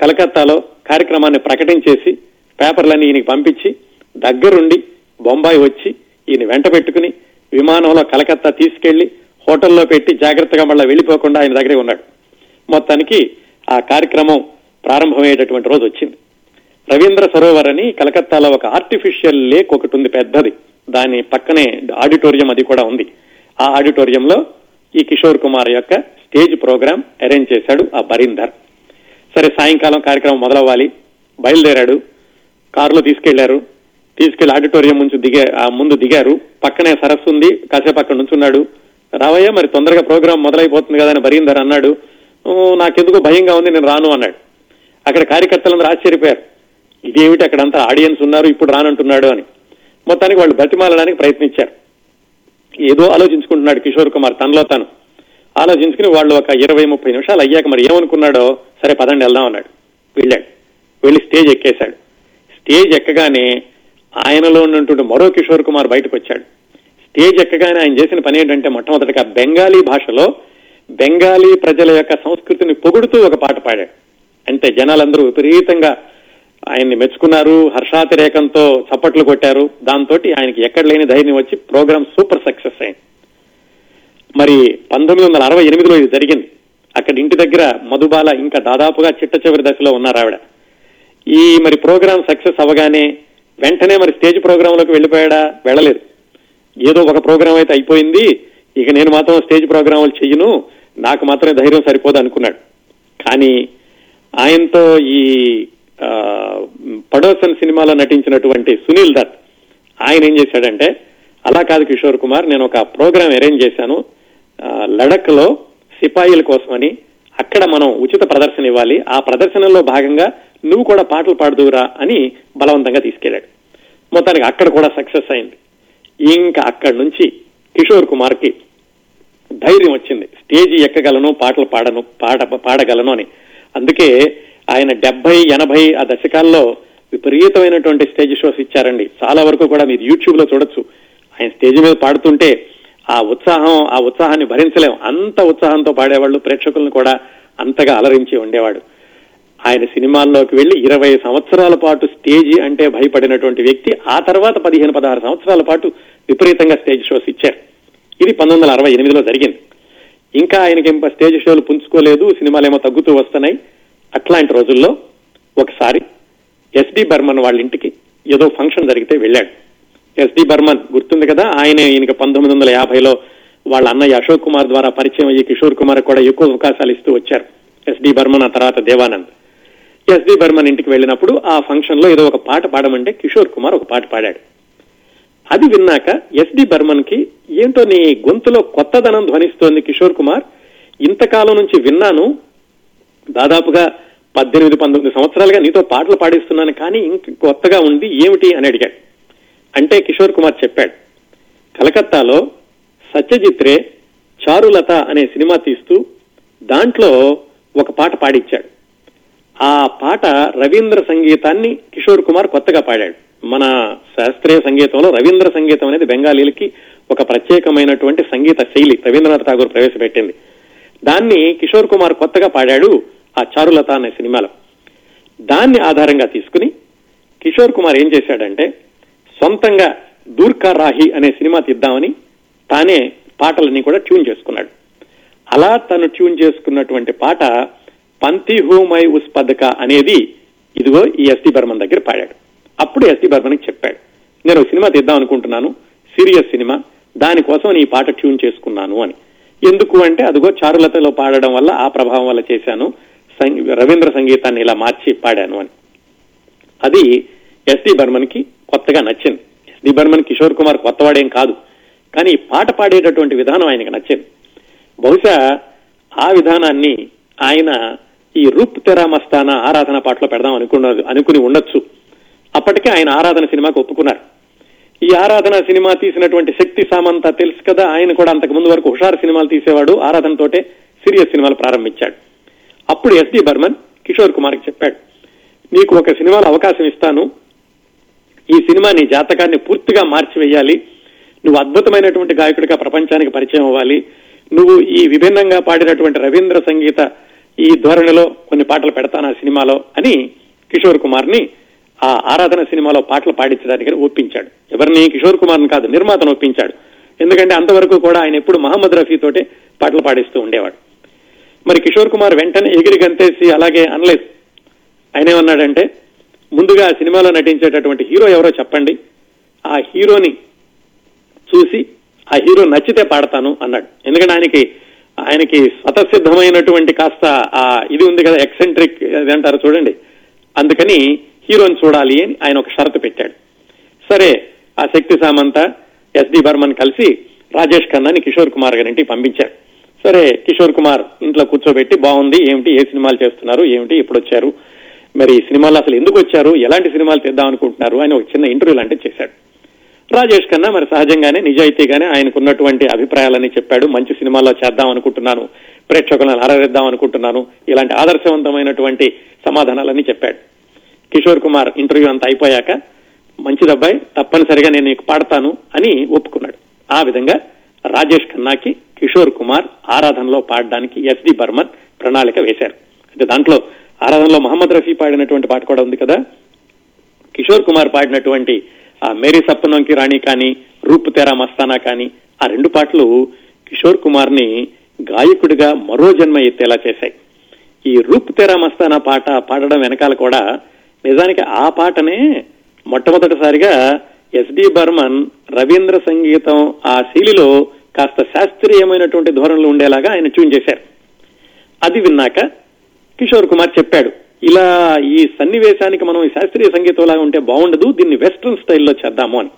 కలకత్తాలో కార్యక్రమాన్ని ప్రకటించేసి పేపర్లన్నీ ఈయనకి పంపించి దగ్గరుండి బొంబాయి వచ్చి ఈయన వెంట పెట్టుకుని విమానంలో కలకత్తా తీసుకెళ్ళి హోటల్లో పెట్టి జాగ్రత్తగా మళ్ళీ వెళ్ళిపోకుండా ఆయన దగ్గరే ఉన్నాడు. మొత్తానికి ఆ కార్యక్రమం ప్రారంభమయ్యేటటువంటి రోజు వచ్చింది. రవీంద్ర సరోవర్ అని కలకత్తాలో ఒక ఆర్టిఫిషియల్ లేక్ ఒకటి ఉంది పెద్దది. దాని పక్కనే ఆడిటోరియం అది కూడా ఉంది. ఆ ఆడిటోరియంలో ఈ కిషోర్ కుమార్ యొక్క స్టేజ్ ప్రోగ్రాం అరేంజ్ చేశాడు ఆ బరీందర్. సరే సాయంకాలం కార్యక్రమం మొదలవ్వాలి. బయలుదేరాడు. కారులో తీసుకెళ్ళారు. తీసుకెళ్ళి ఆడిటోరియం నుంచి దిగే ఆ ముందు దిగారు. పక్కనే సరస్సు ఉంది. కాసేపు అక్కడ నుంచున్నాడు రావయ్య మరి తొందరగా ప్రోగ్రాం మొదలైపోతుంది కదా అని బరీందర్ అన్నాడు. నాకెందుకు భయంగా ఉంది నేను రాను అన్నాడు. అక్కడ కార్యకర్తలందరూ ఆశ్చర్యపోయారు. ఇదేమిటి అక్కడంతా ఆడియన్స్ ఉన్నారు ఇప్పుడు రానంటున్నాడు అని. మొత్తానికి వాళ్ళు బతిమాలడానికి ప్రయత్నించారు. ఏదో ఆలోచించుకుంటున్నాడు కిషోర్ కుమార్ తనలో తను. ఆలోచించుకుని వాళ్ళు ఒక ఇరవై ముప్పై నిమిషాలు అయ్యాక మరి ఏమనుకున్నాడో సరే పదండి వెళ్దాం అన్నాడు. వెళ్ళాడు. వెళ్ళి స్టేజ్ ఎక్కేశాడు. స్టేజ్ ఎక్కగానే ఆయనలో ఉన్నటువంటి మరో కిషోర్ కుమార్ బయటకు వచ్చాడు స్టేజ్ ఎక్కగానే ఆయన చేసిన పని ఏంటంటే మొట్టమొదటిగా బెంగాలీ భాషలో బెంగాలీ ప్రజల యొక్క సంస్కృతిని పొగుడుతూ ఒక పాట పాడాడు. అంటే జనాలందరూ విపరీతంగా ఆయన్ని మెచ్చుకున్నారు హర్షాతిరేకంతో చప్పట్లు కొట్టారు. దాంతో ఆయనకి ఎక్కడ లేని ధైర్యం వచ్చి ప్రోగ్రామ్ సూపర్ సక్సెస్ అయింది. మరి పంతొమ్మిది వందల అరవై ఎనిమిదిలో ఇది జరిగింది. అక్కడ ఇంటి దగ్గర మధుబాల ఇంకా దాదాపుగా చిట్ట చివరి దశలో ఉన్నారు ఆవిడ. ఈ మరి ప్రోగ్రామ్ సక్సెస్ అవగానే వెంటనే మరి స్టేజ్ ప్రోగ్రామ్లోకి వెళ్ళిపోయాడా? వెళ్ళలేదు. ఏదో ఒక ప్రోగ్రామ్ అయితే అయిపోయింది. ఇక నేను మాత్రం స్టేజ్ ప్రోగ్రాములు చెయ్యను. నాకు మాత్రమే ధైర్యం సరిపోదు అనుకున్నాడు. కానీ ఆయనతో ఈ పడోసన్ సినిమాలో నటించినటువంటి సునీల్ దత్ ఆయన ఏం చేశాడంటే అలా కాదు కిషోర్ కుమార్ నేను ఒక ప్రోగ్రామ్ అరేంజ్ చేశాను. లడక్లో సిపాయిల కోసమని అక్కడ మనం ఉచిత ప్రదర్శన ఇవ్వాలి. ఆ ప్రదర్శనలో భాగంగా నువ్వు కూడా పాటలు పాడుదువురా అని బలవంతంగా తీసుకెళ్ళాడు మొత్తానికి అక్కడ కూడా సక్సెస్ అయింది. ఇంకా అక్కడి నుంచి కిషోర్ కుమార్కి ధైర్యం వచ్చింది. స్టేజి ఎక్కగలను పాటలు పాడను పాడ పాడగలను అని. అందుకే ఆయన డెబ్బై ఎనభై ఆ దశకాల్లో విపరీతమైనటువంటి స్టేజ్ షోస్ ఇచ్చారండి. చాలా వరకు కూడా మీరు యూట్యూబ్లో చూడొచ్చు. ఆయన స్టేజ్ మీద పాడుతుంటే ఆ ఉత్సాహం ఆ ఉత్సాహాన్ని భరించలేం. అంత ఉత్సాహంతో పాడేవాళ్ళు ప్రేక్షకులను కూడా అంతగా అలరించి ఉండేవాడు. ఆయన సినిమాల్లోకి వెళ్ళి ఇరవై సంవత్సరాల పాటు స్టేజి అంటే భయపడినటువంటి వ్యక్తి ఆ తర్వాత పదిహేను పదహారు సంవత్సరాల పాటు విపరీతంగా స్టేజ్ షోస్ ఇచ్చారు. ఇది పంతొమ్మిది వందల అరవై ఎనిమిదిలో జరిగింది. ఇంకా ఆయనకి స్టేజ్ షోలు పుంజుకోలేదు సినిమాలేమో తగ్గుతూ వస్తున్నాయి. అట్లాంటి రోజుల్లో ఒకసారి ఎస్డి బర్మన్ వాళ్ళ ఇంటికి ఏదో ఫంక్షన్ జరిగితే వెళ్ళాడు. ఎస్డి బర్మన్ గుర్తుంది కదా ఆయన ఈయనకి పంతొమ్మిది వందల యాభైలో వాళ్ళ అన్నయ్య అశోక్ కుమార్ ద్వారా పరిచయం అయ్యి కిషోర్ కుమార్ కూడా ఎక్కువ అవకాశాలు ఇస్తూ వచ్చారు. ఎస్డి బర్మన్ ఆ తర్వాత దేవానంద్. ఎస్డి బర్మన్ ఇంటికి వెళ్ళినప్పుడు ఆ ఫంక్షన్లో ఏదో ఒక పాట పాడమంటే కిషోర్ కుమార్ ఒక పాట పాడాడు. అది విన్నాక ఎస్డి బర్మన్కి ఏంటో నీ గొంతులో కొత్తదనం ధ్వనిస్తోంది కిషోర్ కుమార్. ఇంతకాలం నుంచి విన్నాను. దాదాపుగా పద్దెనిమిది పంతొమ్మిది సంవత్సరాలుగా నీతో పాటలు పాడిస్తున్నాను కానీ ఇంక కొత్తగా ఉంది ఏమిటి? అని అడిగాడు. అంటే కిషోర్ కుమార్ చెప్పాడు కలకత్తాలో సత్యజిత్ రే చారులత అనే సినిమా తీస్తూ దాంట్లో ఒక పాట పాడిచ్చాడు. ఆ పాట రవీంద్ర సంగీతాన్ని కిషోర్ కుమార్ కొత్తగా పాడాడు. మన శాస్త్రీయ సంగీతంలో రవీంద్ర సంగీతం అనేది బెంగాలీలకి ఒక ప్రత్యేకమైనటువంటి సంగీత శైలి రవీంద్రనాథ్ ఠాగూర్ ప్రవేశపెట్టింది. దాన్ని కిషోర్ కుమార్ కొత్తగా పాడాడు ఆ చారులత అనే సినిమాలో. దాన్ని ఆధారంగా తీసుకుని కిషోర్ కుమార్ ఏం చేశాడంటే సొంతంగా దూర్కా రాహి అనే సినిమా తీద్దామని తానే పాటలన్నీ కూడా ట్యూన్ చేసుకున్నాడు. అలా తను ట్యూన్ చేసుకున్నటువంటి పాట పంతి హూమై ఉస్ పథక అనేది ఇదిగో ఈ ఎస్టి బర్మన్ దగ్గర పాడాడు. అప్పుడు ఎస్టీ బర్మన్కి చెప్పాడు. నేను ఒక సినిమా తీద్దాం అనుకుంటున్నాను. Serious cinema. దానికోసం ఈ పాట ట్యూన్ చేసుకున్నాను అని. ఎందుకు అంటే అదిగో చారులతలో పాడడం వల్ల ఆ ప్రభావం వల్ల చేశాను. రవీంద్ర సంగీతాన్ని ఇలా మార్చి పాడాను అని. అది ఎస్డి బర్మన్కి కొత్తగా నచ్చింది. ఎస్డి బర్మన్ కిషోర్ కుమార్ కొత్తవాడేం కాదు. కానీ పాట పాడేటటువంటి విధానం ఆయనకు నచ్చింది. బహుశా ఆ విధానాన్ని ఆయన ఈ రూప్ తెరా మస్తానా ఆరాధన పాటలో పెడదాం అనుకున్నది అనుకుని ఉండొచ్చు. అప్పటికే ఆయన ఆరాధన సినిమాకు ఒప్పుకున్నారు. ఈ ఆరాధన సినిమా తీసినటువంటి శక్తి సామంత తెలుసు కదా ఆయన కూడా అంతకు ముందు వరకు హుషారు సినిమాలు తీసేవాడు ఆరాధనతోటే సీరియస్ సినిమాలు ప్రారంభించాడు. అప్పుడు ఎస్డి బర్మన్ కిషోర్ కుమార్కి చెప్పాడు నీకు ఒక సినిమాలో అవకాశం ఇస్తాను. ఈ సినిమా నీ జాతకాన్ని పూర్తిగా మార్చివేయాలి. నువ్వు అద్భుతమైనటువంటి గాయకుడిగా ప్రపంచానికి పరిచయం అవ్వాలి. నువ్వు ఈ విభిన్నంగా పాడినటువంటి రవీంద్ర సంగీత ఈ ధోరణిలో కొన్ని పాటలు పెడతాను ఆ సినిమాలో అని కిషోర్ కుమార్ని ఆ ఆరాధన సినిమాలో పాటలు పాడించడానికి ఒప్పించాడు. ఎవరిని? కిషోర్ కుమార్ని కాదు నిర్మాతను ఒప్పించాడు. ఎందుకంటే అంతవరకు కూడా ఆయన ఎప్పుడు మహమ్మద్ రఫీ తోటే పాటలు పాడిస్తూ ఉండేవాడు. మరి కిషోర్ కుమార్ వెంటనే ఎగిరి గంతేసి అలాగే అనలేదు. ఆయన ఏమన్నాడంటే ముందుగా ఆ సినిమాలో నటించేటటువంటి హీరో ఎవరో చెప్పండి. ఆ హీరోని చూసి ఆ హీరో నచ్చితే పాడతాను అన్నాడు. ఎందుకంటే ఆయనకి ఆయనకి స్వతసిద్ధమైనటువంటి కాస్త ఆ ఇది ఉంది కదా ఎక్సెంట్రిక్ అది అంటారు చూడండి. అందుకని హీరోని చూడాలి అని ఆయన ఒక షరతు పెట్టాడు. సరే ఆ శక్తి సామంత ఎస్డి బర్మన్ కలిసి రాజేష్ ఖన్నాని కిషోర్ కుమార్ గారింటికి పంపించారు. సరే కిషోర్ కుమార్ ఇంట్లో కూర్చోబెట్టి బాగుంది ఏమిటి ఏ సినిమాలు చేస్తున్నారు ఏమిటి ఇప్పుడు వచ్చారు మరి ఈ సినిమాలు అసలు ఎందుకు వచ్చారు ఎలాంటి సినిమాలు తెద్దాం అనుకుంటున్నారు అని ఒక చిన్న ఇంటర్వ్యూ లాంటిది చేశాడు. రాజేష్ ఖన్నా మరి సహజంగానే నిజాయితీగానే ఆయనకున్నటువంటి అభిప్రాయాలని చెప్పాడు. మంచి సినిమాల్లో చేద్దాం అనుకుంటున్నాను ప్రేక్షకులను అరరిద్దాం అనుకుంటున్నాను ఇలాంటి ఆదర్శవంతమైనటువంటి సమాధానాలని చెప్పాడు. కిషోర్ కుమార్ ఇంటర్వ్యూ అంతా అయిపోయాక మంచిదబ్బాయి తప్పనిసరిగా నేను నీకు పాడతాను అని ఒప్పుకున్నాడు. ఆ విధంగా రాజేష్ ఖన్నాకి కిషోర్ కుమార్ ఆరాధనలో పాడడానికి ఎస్డి బర్మన్ ప్రణాళిక వేశారు. అంటే దాంట్లో ఆరాధనలో మహమ్మద్ రఫీ పాడినటువంటి పాట కూడా ఉంది కదా. కిషోర్ కుమార్ పాడినటువంటి ఆ మేరీ సప్తనంకి రాణి కానీ రూపు తెరా మస్తానా కానీ ఆ రెండు పాటలు కిషోర్ కుమార్ని గాయకుడిగా మరో జన్మ ఎత్తేలా చేశాయి. ఈ రూప్ తెరా మస్తానా పాట పాడడం వెనకాల కూడా నిజానికి ఆ పాటనే మొట్టమొదటిసారిగా ఎస్డి బర్మన్ రవీంద్ర సంగీతం ఆ శైలిలో కాస్త శాస్త్రీయమైనటువంటి ధోరణిలో ఉండేలాగా ఆయన ట్యూన్ చేశారు. అది విన్నాక కిషోర్ కుమార్ చెప్పాడు ఇలా ఈ సన్నివేశానికి మనం ఈ శాస్త్రీయ సంగీతంలాగా ఉంటే బాగుండదు దీన్ని వెస్ట్రన్ స్టైల్లో చేద్దాము అని.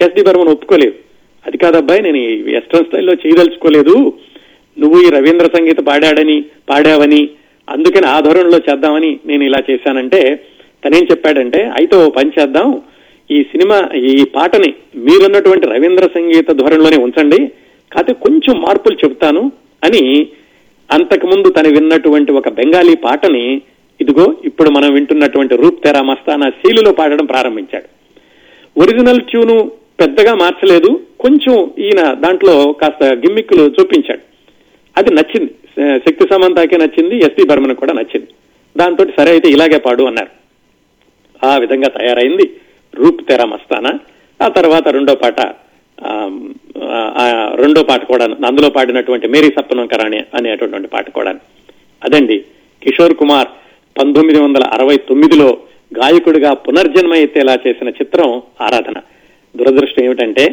ఎస్డి బర్మన్ ఒప్పుకోలేదు. అది కాదబ్బాయి నేను వెస్ట్రన్ స్టైల్లో చేయదలుచుకోలేదు. నువ్వు ఈ రవీంద్ర సంగీత పాడాడని పాడావని అందుకని ఆ ధోరణిలో చేద్దామని నేను ఇలా చేశానంటే తనేం చెప్పాడంటే అయితే ఓ పని చేద్దాం. ఈ సినిమా ఈ పాటని మీరున్నటువంటి రవీంద్ర సంగీత ధోరణిలోనే ఉంచండి. కాకపోతే కొంచెం మార్పులు చెబుతాను అని అంతకుముందు తను విన్నటువంటి ఒక బెంగాలీ పాటని ఇదిగో ఇప్పుడు మనం వింటున్నటువంటి రూప్ తెరా మస్తానా శైలిలో పాడడం ప్రారంభించాడు. ఒరిజినల్ ట్యూను పెద్దగా మార్చలేదు. కొంచెం ఈయన దాంట్లో కాస్త గిమ్మిక్కులు చూపించాడు. అది నచ్చింది. శక్తి సమంతాకే నచ్చింది. ఎస్పి బర్మన్ కూడా నచ్చింది. దాంతో సరే అయితే ఇలాగే పాడు అన్నారు. ఆ విధంగా తయారైంది. రూప్ తెరా మస్తానా? ఆ తర్వాత రెండో పాట రెండో పాట కూడా అందులో పాడినటువంటి మేరీ సప్పనం కరాణి అనేటటువంటి పాట కూడా. అదండి కిషోర్ కుమార్ పంతొమ్మిది వందల అరవై తొమ్మిదిలో గాయకుడిగా పునర్జన్మ ఎత్తేలా చేసిన చిత్రం ఆరాధన. దురదృష్టం ఏమిటంటే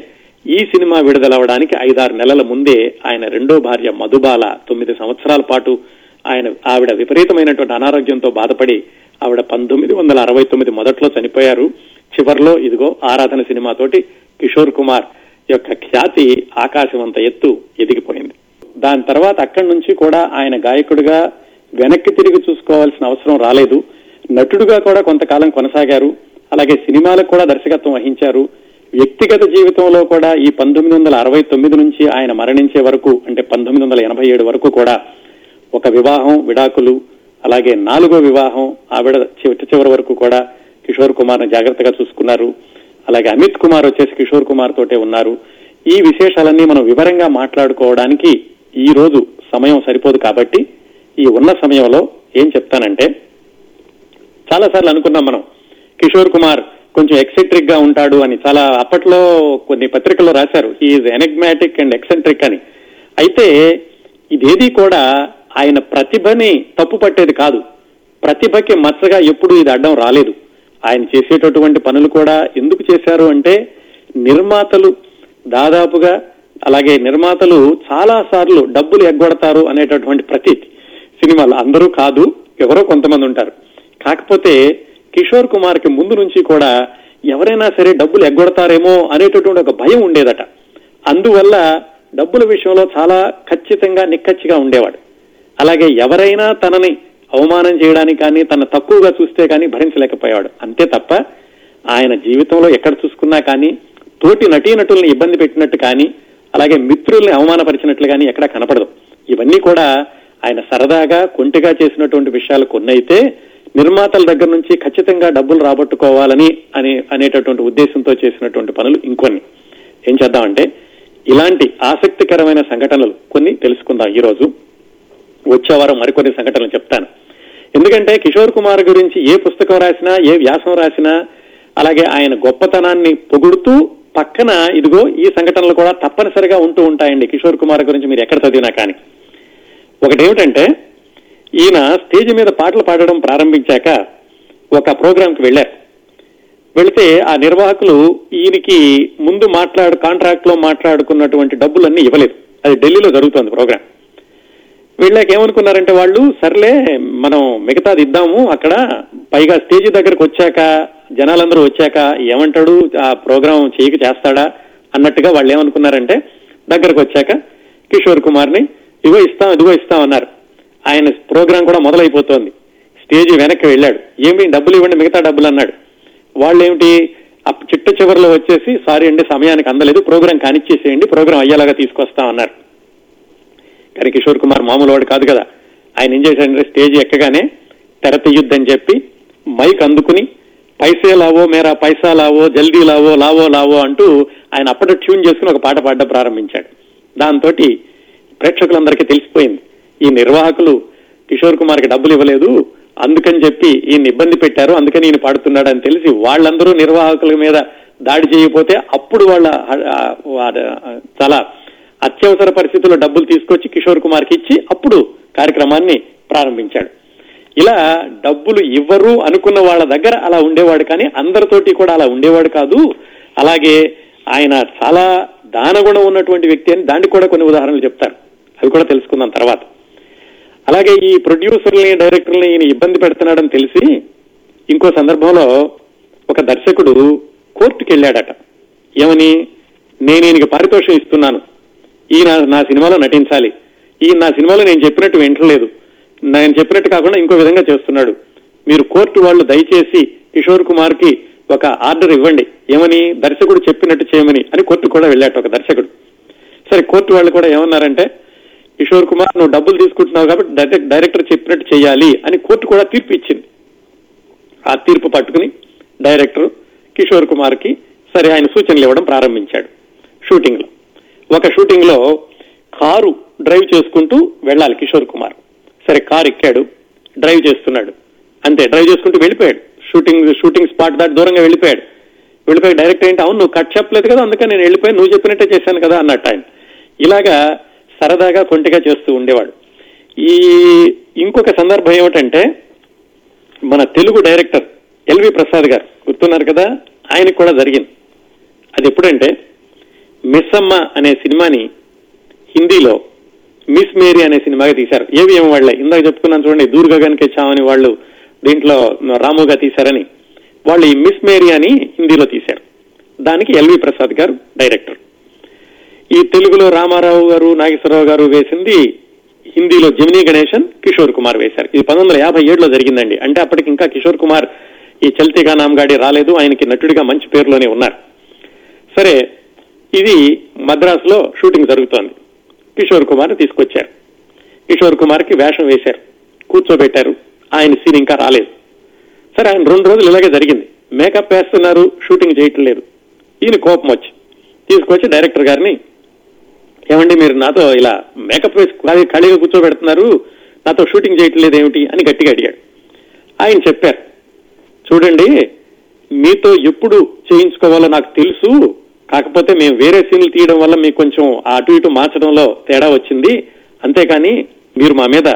ఈ సినిమా విడుదలవడానికి ఐదారు నెలల ముందే ఆయన రెండో భార్య మధుబాల తొమ్మిది సంవత్సరాల పాటు ఆయన ఆవిడ విపరీతమైనటువంటి అనారోగ్యంతో బాధపడి ఆవిడ పంతొమ్మిది వందల అరవై తొమ్మిది మొదట్లో చనిపోయారు. చివరిలో ఇదిగో ఆరాధన సినిమాతోటి కిషోర్ కుమార్ యొక్క ఖ్యాతి ఆకాశమంత ఎత్తు ఎదిగిపోయింది. దాని తర్వాత అక్కడి నుంచి కూడా ఆయన గాయకుడిగా వెనక్కి తిరిగి చూసుకోవాల్సిన అవసరం రాలేదు. నటుడుగా కూడా కొంతకాలం కొనసాగారు. అలాగే సినిమాలకు కూడా దర్శకత్వం వహించారు. వ్యక్తిగత జీవితంలో కూడా ఈ పంతొమ్మిది వందల అరవై తొమ్మిది నుంచి ఆయన మరణించే వరకు అంటే పంతొమ్మిది వందల ఎనభై ఏడు వరకు కూడా ఒక వివాహం విడాకులు అలాగే నాలుగో వివాహం ఆవిడ చివరి చివరి వరకు కూడా కిషోర్ కుమార్ని జాగ్రత్తగా చూసుకున్నారు. అలాగే అమిత్ కుమార్ వచ్చేసి కిషోర్ కుమార్ తోటే ఉన్నారు. ఈ విశేషాలన్నీ మనం వివరంగా మాట్లాడుకోవడానికి ఈ రోజు సమయం సరిపోదు కాబట్టి ఈ ఉన్న సమయంలో ఏం చెప్తానంటే చాలా సార్లు అనుకున్నాం మనం కిషోర్ కుమార్ కొంచెం ఎక్సెంట్రిక్గా ఉంటాడు అని చాలా అప్పట్లో కొన్ని పత్రికల్లో రాశారు ఈజ్ ఎనగ్మాటిక్ అండ్ ఎక్సెంట్రిక్ అని. అయితే ఇదేది కూడా ఆయన ప్రతిభని తప్పు పట్టేది కాదు. ప్రతిభకి మచ్చగా ఎప్పుడు ఇది అడ్డం రాలేదు. ఆయన చేసేటటువంటి పనులు కూడా ఎందుకు చేశారు అంటే నిర్మాతలు దాదాపుగా అలాగే నిర్మాతలు చాలా సార్లు డబ్బులు ఎగ్గొడతారు అనేటటువంటి ప్రతీతి. సినిమాలు అందరూ కాదు ఎవరో కొంతమంది ఉంటారు. కాకపోతే కిషోర్ కుమార్కి ముందు నుంచి కూడా ఎవరైనా సరే డబ్బులు ఎగ్గొడతారేమో అనేటటువంటి ఒక భయం ఉండేదట. అందువల్ల డబ్బుల విషయంలో చాలా ఖచ్చితంగా నిక్కచ్చిగా ఉండేవాడు. అలాగే ఎవరైనా తనని అవమానం చేయడానికి కానీ తన తక్కువగా చూస్తే కానీ భరించలేకపోయాడు. అంతే తప్ప ఆయన జీవితంలో ఎక్కడ చూసుకున్నా కానీ తోటి నటీనటుల్ని ఇబ్బంది పెట్టినట్టు కానీ అలాగే మిత్రుల్ని అవమానపరిచినట్లు కానీ ఎక్కడా కనపడదు. ఇవన్నీ కూడా ఆయన సరదాగా కొంటిగా చేసినటువంటి విషయాలు కొన్నైతే నిర్మాతల దగ్గర నుంచి ఖచ్చితంగా డబ్బులు రాబట్టుకోవాలని అనే అనేటటువంటి ఉద్దేశంతో చేసినటువంటి పనులు ఇంకొన్ని. ఏం చేద్దామంటే ఇలాంటి ఆసక్తికరమైన సంఘటనలు కొన్ని తెలుసుకుందాం ఈ రోజు వచ్చే వారం మరికొన్ని సంఘటనలు చెప్తాను. ఎందుకంటే కిషోర్ కుమార్ గురించి ఏ పుస్తకం రాసినా ఏ వ్యాసం రాసినా అలాగే ఆయన గొప్పతనాన్ని పొగుడుతూ పక్కన ఇదిగో ఈ సంఘటనలు కూడా తప్పనిసరిగా ఉంటూ ఉంటాయండి కిషోర్ కుమార్ గురించి మీరు ఎక్కడ చదివినా కానీ. ఒకటి ఏమిటంటే ఈయన స్టేజ్ మీద పాటలు పాడడం ప్రారంభించాక ఒక ప్రోగ్రాంకి వెళ్ళారు. వెళితే ఆ నిర్వాహకులు ఈయనకి ముందు మాట్లాడు కాంట్రాక్ట్లో మాట్లాడుకున్నటువంటి డబ్బులన్నీ ఇవ్వలేదు. అది ఢిల్లీలో జరుగుతోంది ప్రోగ్రాం. వీళ్ళకి ఏమనుకున్నారంటే వాళ్ళు సర్లే మనం మిగతాది ఇద్దాము అక్కడ పైగా స్టేజ్ దగ్గరకు వచ్చాక జనాలందరూ వచ్చాక ఏమంటాడు ఆ ప్రోగ్రాం చేయక చేస్తాడా అన్నట్టుగా వాళ్ళు ఏమనుకున్నారంటే దగ్గరకు వచ్చాక కిషోర్ కుమార్ని ఇదిగో ఇస్తాం ఇదిగో ఇస్తాం అన్నారు. ఆయన ప్రోగ్రాం కూడా మొదలైపోతోంది. స్టేజ్ వెనక్కి వెళ్ళాడు. ఏమి డబ్బులు ఇవ్వండి మిగతా డబ్బులు అన్నాడు. వాళ్ళు ఏమిటి చిట్ట చివరిలో వచ్చేసి సారీ అండి సమయానికి అందలేదు ప్రోగ్రాం కానిచ్చేసేయండి ప్రోగ్రాం అయ్యేలాగా తీసుకొస్తాం అన్నారు. కానీ కిషోర్ కుమార్ మామూలు వాడు కాదు కదా. ఆయన ఏం చేశాడంటే స్టేజ్ ఎక్కగానే తెర తీయొద్దని చెప్పి మైక్ అందుకుని పైసే లావో మేరా పైసా లావో జల్దీ లావో లావో లావో అంటూ ఆయన అప్పటి ట్యూన్ చేసుకుని ఒక పాట పాడడం ప్రారంభించాడు. దాంతో ప్రేక్షకులందరికీ తెలిసిపోయింది. ఈ నిర్వాహకులు కిషోర్ కుమార్కి డబ్బులు ఇవ్వలేదు. అందుకని చెప్పి ఈయన ఇబ్బంది పెట్టారు. అందుకని ఈయన పాడుతున్నాడు అని తెలిసి వాళ్ళందరూ నిర్వాహకుల మీద దాడి చేయకపోతే అప్పుడు వాళ్ళ చాలా అత్యవసర పరిస్థితుల్లో డబ్బులు తీసుకొచ్చి కిషోర్ కుమార్కి ఇచ్చి అప్పుడు కార్యక్రమాన్ని ప్రారంభించాడు. ఇలా డబ్బులు ఇవ్వరు అనుకున్న వాళ్ళ దగ్గర అలా ఉండేవాడు కానీ అందరితోటి కూడా అలా ఉండేవాడు కాదు. అలాగే ఆయన చాలా దానగుణం ఉన్నటువంటి వ్యక్తి అని దానికి కూడా కొన్ని ఉదాహరణలు చెప్తారు. అవి కూడా తెలుసుకుందాం తర్వాత. అలాగే ఈ ప్రొడ్యూసర్ని డైరెక్టర్ని ఈయన ఇబ్బంది పెడుతున్నాడని తెలిసి ఇంకో సందర్భంలో ఒక దర్శకుడు కోర్టుకి వెళ్ళాడట ఏమని? నేను ఈయనకి పారితోషం ఇస్తున్నాను. ఈయన నా సినిమాలో నటించాలి. ఈయన నా సినిమాలో నేను చెప్పినట్టు వింటలేదు. నేను చెప్పినట్టు కాకుండా ఇంకో విధంగా చేస్తున్నాడు. మీరు కోర్టు వాళ్ళు దయచేసి కిషోర్ కుమార్కి ఒక ఆర్డర్ ఇవ్వండి. ఏమని? దర్శకుడు చెప్పినట్టు చేయమని అని కోర్టు కూడా వెళ్ళాట ఒక దర్శకుడు. సరే కోర్టు వాళ్ళు కూడా ఏమన్నారంటే కిషోర్ కుమార్ నువ్వు డబ్బులు తీసుకుంటున్నావు కాబట్టి డైరెక్ట్ డైరెక్టర్ చెప్పినట్టు చేయాలి అని కోర్టు కూడా తీర్పు ఇచ్చింది. ఆ తీర్పు పట్టుకుని డైరెక్టర్ కిషోర్ కుమార్కి సరే ఆయన సూచనలు ఇవ్వడం ప్రారంభించాడు. షూటింగ్లో ఒక షూటింగ్లో కారు డ్రైవ్ చేసుకుంటూ వెళ్ళాలి కిషోర్ కుమార్. సరే కారు ఎక్కాడు డ్రైవ్ చేస్తున్నాడు. అంతే డ్రైవ్ చేసుకుంటూ వెళ్ళిపోయాడు. షూటింగ్ షూటింగ్ స్పాట్ దాటి దూరంగా వెళ్ళిపోయాడు. వెళ్ళిపోయి డైరెక్ట్ ఏంటి అవును నువ్వు కట్ చెప్పలేదు కదా అందుకని నేను వెళ్ళిపోయి నువ్వు చెప్పినట్టే చేశాను కదా అన్నట్టు ఆయన. ఇలాగా సరదాగా కొంటిగా చేస్తూ ఉండేవాడు. ఈ ఇంకొక సందర్భం ఏమిటంటే మన తెలుగు డైరెక్టర్ ఎల్వి ప్రసాద్ గారు గుర్తున్నారు కదా? ఆయనకు కూడా జరిగింది. అది ఎప్పుడంటే మిస్సమ్మ అనే సినిమాని హిందీలో మిస్ మేరీ అనే సినిమాగా తీశారు. ఏవి ఏమి వాళ్ళే? ఇందాక చెప్పుకున్నాను చూడండి దూర్గగన్కే చావని వాళ్ళు దీంట్లో రాముగా తీశారని. వాళ్ళు ఈ మిస్ మేరీ అని హిందీలో తీశారు. దానికి ఎల్వి ప్రసాద్ గారు డైరెక్టర్. ఈ తెలుగులో రామారావు గారు నాగేశ్వరరావు గారు వేసింది హిందీలో జమినీ గణేశన్ కిషోర్ కుమార్ వేశారు. ఇది పంతొమ్మిది వందల యాభై ఏడులో జరిగిందండి. అంటే అప్పటికి ఇంకా కిషోర్ కుమార్ ఈ చల్తీగా నామగాడి రాలేదు. ఆయనకి నటుడిగా మంచి పేరులోనే ఉన్నారు. సరే ఇది మద్రాసులో షూటింగ్ జరుగుతోంది. కిషోర్ కుమార్ తీసుకొచ్చారు. కిషోర్ కుమార్కి వేషం వేశారు. కూర్చోబెట్టారు. ఆయన సీన్ ఇంకా రాలేదు. సరే ఆయన రెండు రోజులు ఇలాగే జరిగింది. మేకప్ వేస్తున్నారు షూటింగ్ చేయటం లేదు. ఈయన కోపం వచ్చి తీసుకొచ్చి డైరెక్టర్ గారిని ఏమండి మీరు నాతో ఇలా మేకప్ వేసి ఖాళీగా కూర్చోబెడుతున్నారు నాతో షూటింగ్ చేయటం లేదు ఏమిటి? అని గట్టిగా అడిగాడు. ఆయన చెప్పారు చూడండి మీతో ఎప్పుడు చేయించుకోవాలో నాకు తెలుసు కాకపోతే మేము వేరే సీన్లు తీయడం వల్ల మీకు కొంచెం అటు ఇటు మార్చడంలో తేడా వచ్చింది. అంతేకాని మీరు మా మీద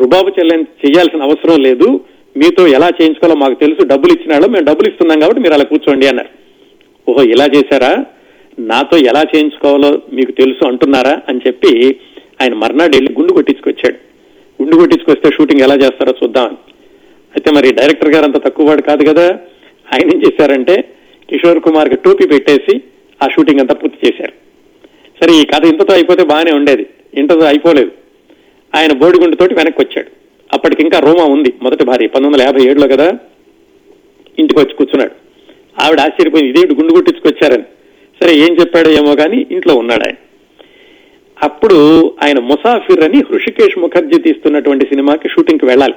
రుబాబు చెల్లని చేయాల్సిన అవసరం లేదు. మీతో ఎలా చేయించుకోవాలో మాకు తెలుసు. డబ్బులు ఇచ్చినాడో మేము డబ్బులు ఇస్తున్నాం కాబట్టి మీరు అలా కూర్చోండి అన్నారు. ఓహో ఇలా చేశారా? నాతో ఎలా చేయించుకోవాలో మీకు తెలుసు అంటున్నారా అని చెప్పి ఆయన మర్నాడు వెళ్ళి గుండు కొట్టించుకొచ్చాడు. గుండు కొట్టించుకొస్తే షూటింగ్ ఎలా చేస్తారో చూద్దాం. అయితే మరి డైరెక్టర్ గారు అంత తక్కువ వాడు కాదు కదా. ఆయన ఏం చేశారంటే కిషోర్ కుమార్కి టోపీ పెట్టేసి ఆ షూటింగ్ అంతా పూర్తి చేశారు. సరే ఈ కథ ఇంతతో అయిపోతే బాగానే ఉండేది. ఇంతతో అయిపోలేదు. ఆయన బోడిగుండుతోటి వెనక్కి వచ్చాడు అప్పటికి ఇంకా రోమా ఉంది మొదటి భార్య పంతొమ్మిది వందల యాభై ఏడులో కదా? ఇంటికి వచ్చి కూర్చున్నాడు. ఆవిడ ఆశ్చర్యపోయింది ఇదేమిటి గుండు కొట్టించుకొచ్చారని. సరే ఏం చెప్పాడో ఏమో కానీ ఇంట్లో ఉన్నాడు ఆయన. అప్పుడు ఆయన ముసాఫిర్ అని హృషికేష్ ముఖర్జీ తీస్తున్నటువంటి సినిమాకి షూటింగ్కి వెళ్ళాలి.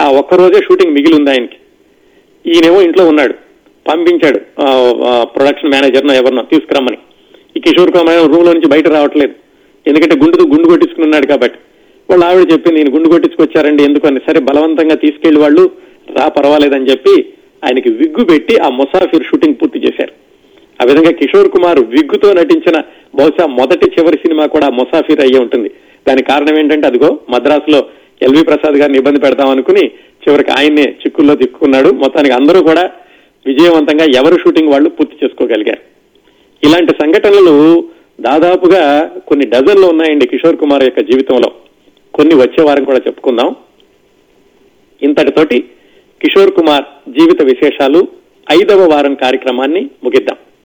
ఆ ఒక్క రోజే షూటింగ్ మిగిలి ఉంది ఆయనకి. ఈయనేమో ఇంట్లో ఉన్నాడు. పంపించాడు. ప్రొడక్షన్ మేనేజర్ను ఎవరినో తీసుకురమ్మని. ఈ కిషోర్ కుమార్ రూమ్లో నుంచి బయట రావట్లేదు. ఎందుకంటే గుండు గుండు కొట్టించుకుని ఉన్నాడు కాబట్టి. వాళ్ళు ఆవిడ చెప్పింది నేను గుండు కొట్టించుకొచ్చారండి ఎందుకని సరే బలవంతంగా తీసుకెళ్ళి వాళ్ళు రా పర్వాలేదని చెప్పి ఆయనకి విగ్గు పెట్టి ఆ ముసాఫిర్ షూటింగ్ పూర్తి చేశారు. ఆ విధంగా కిషోర్ కుమార్ విగ్గుతో నటించిన బహుశా మొదటి చివరి సినిమా కూడా ముసాఫిర్ అయ్యే ఉంటుంది. దానికి కారణం ఏంటంటే అదిగో మద్రాసులో ఎల్వి ప్రసాద్ గారిని ఇబ్బంది పెడదాం అనుకుని చివరికి ఆయన్నే చిక్కుల్లో దిక్కున్నాడు మొత్తానికి అందరూ కూడా విజయవంతంగా ఎవరు షూటింగ్ వాళ్ళు పూర్తి చేసుకోగలిగారు. ఇలాంటి సంఘటనలు దాదాపుగా కొన్ని డజన్లు ఉన్నాయండి కిషోర్ కుమార్ యొక్క జీవితంలో. కొన్ని వచ్చే వారం కూడా చెప్పుకుందాం. ఇంతటితోటి కిషోర్ కుమార్ జీవిత విశేషాలు ఐదవ వారం కార్యక్రమాన్ని ముగిద్దాం.